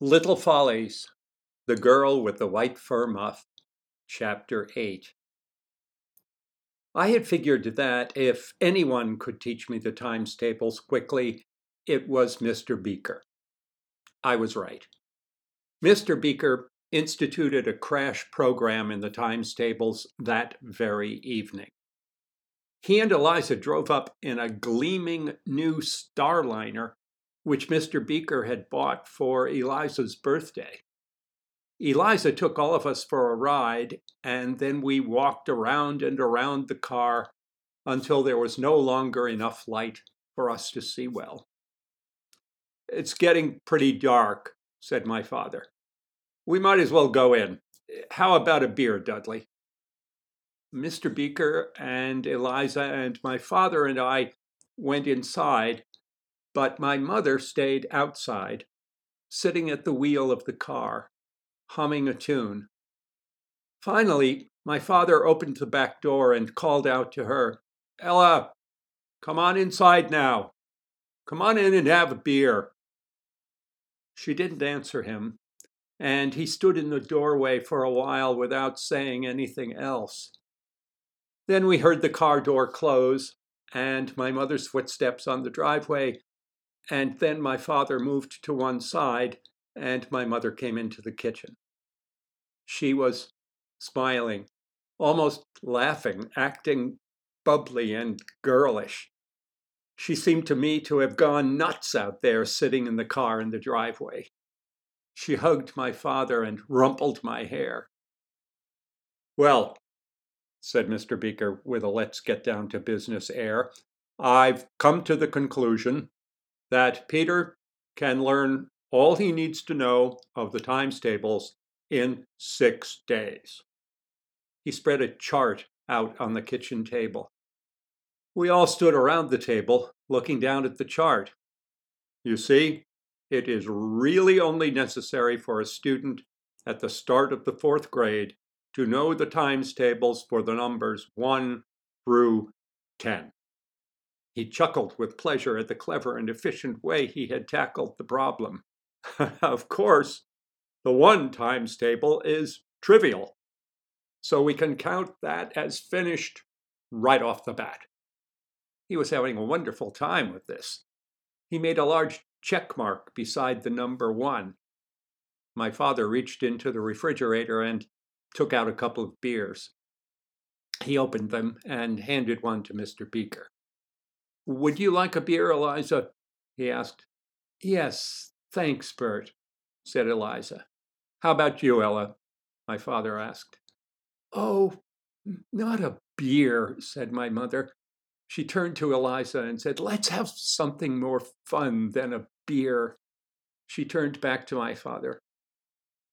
Little Follies The Girl with the White Fur Muff, Chapter 8. I had figured that if anyone could teach me the times tables quickly, it was Mr. Beaker. I was right. Mr. Beaker instituted a crash program in the times tables that very evening. He and Eliza drove up in a gleaming new Starliner which Mr. Beaker had bought for Eliza's birthday. Eliza took all of us for a ride, and then we walked around and around the car until there was no longer enough light for us to see well. It's getting pretty dark, said my father. We might as well go in. How about a beer, Dudley? Mr. Beaker and Eliza and my father and I went inside but my mother stayed outside, sitting at the wheel of the car, humming a tune. Finally, my father opened the back door and called out to her, Ella, come on inside now. Come on in and have a beer. She didn't answer him, and he stood in the doorway for a while without saying anything else. Then we heard the car door close and my mother's footsteps on the driveway and then my father moved to one side, and my mother came into the kitchen. She was smiling, almost laughing, acting bubbly and girlish. She seemed to me to have gone nuts out there sitting in the car in the driveway. She hugged my father and rumpled my hair. Well, said Mr. Beaker with a let's get down to business air, I've come to the conclusion that Peter can learn all he needs to know of the times tables in six days. He spread a chart out on the kitchen table. We all stood around the table looking down at the chart. You see, it is really only necessary for a student at the start of the fourth grade to know the times tables for the numbers 1 through 10. He chuckled with pleasure at the clever and efficient way he had tackled the problem. of course, the one times table is trivial, so we can count that as finished right off the bat. He was having a wonderful time with this. He made a large check mark beside the number one. My father reached into the refrigerator and took out a couple of beers. He opened them and handed one to Mr. Beaker. Would you like a beer, Eliza? he asked. Yes, thanks, Bert, said Eliza. How about you, Ella? my father asked. Oh, not a beer, said my mother. She turned to Eliza and said, Let's have something more fun than a beer. She turned back to my father.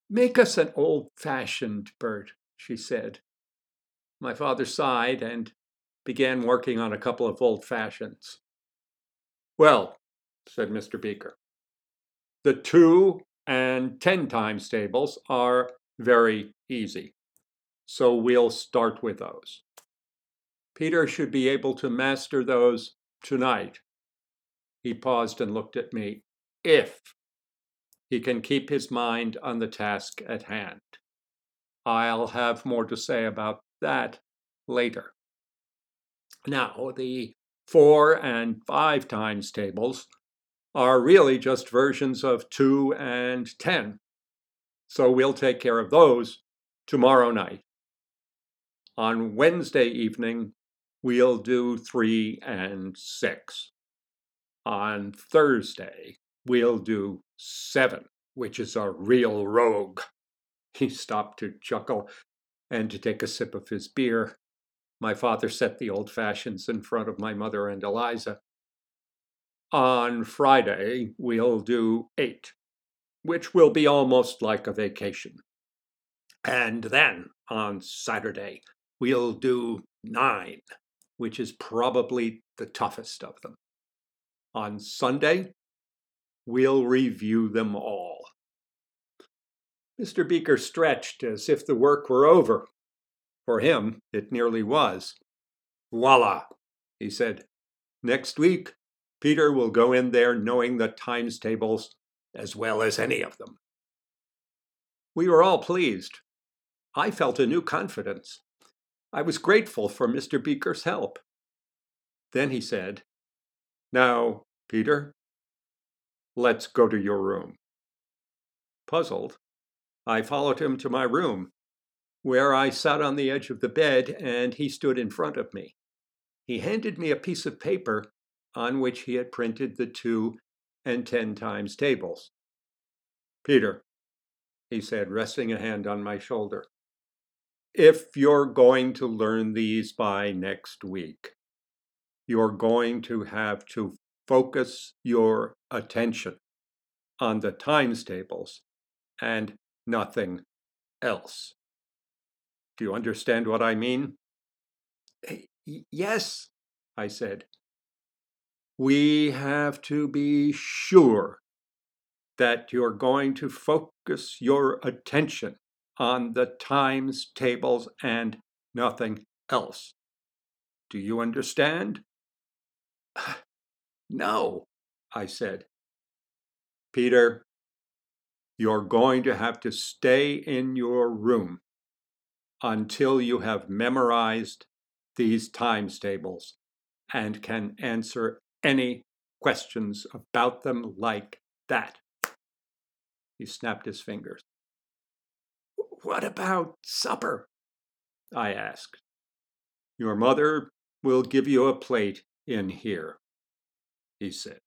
Make us an old fashioned, Bert, she said. My father sighed and began working on a couple of old fashions. Well, said Mr. Beaker, the two and ten times tables are very easy. So we'll start with those. Peter should be able to master those tonight. He paused and looked at me. If he can keep his mind on the task at hand. I'll have more to say about that later. Now, the four and five times tables are really just versions of two and 10. So we'll take care of those tomorrow night. On Wednesday evening, we'll do three and six. On Thursday, we'll do seven, which is a real rogue. He stopped to chuckle and to take a sip of his beer. My father set the old fashions in front of my mother and Eliza. On Friday, we'll do eight, which will be almost like a vacation. And then on Saturday, we'll do nine, which is probably the toughest of them. On Sunday, we'll review them all. Mr. Beaker stretched as if the work were over. For him, it nearly was. Voila, he said. Next week, Peter will go in there knowing the times tables as well as any of them. We were all pleased. I felt a new confidence. I was grateful for Mr. Beaker's help. Then he said, Now, Peter, let's go to your room. Puzzled, I followed him to my room, where I sat on the edge of the bed and he stood in front of me. He handed me a piece of paper on which he had printed the two and ten times tables. Peter, he said, resting a hand on my shoulder, if you're going to learn these by next week, you're going to have to focus your attention on the times tables and nothing else. Do you understand what I mean? Eh, yes, I said. We have to be sure that you're going to focus your attention on the times tables and nothing else. Do you understand? No, I said. Peter, you're going to have to stay in your room until you have memorized these times tables and can answer any questions about them like that. He snapped his fingers. What about supper? I asked. Your mother will give you a plate in here, he said.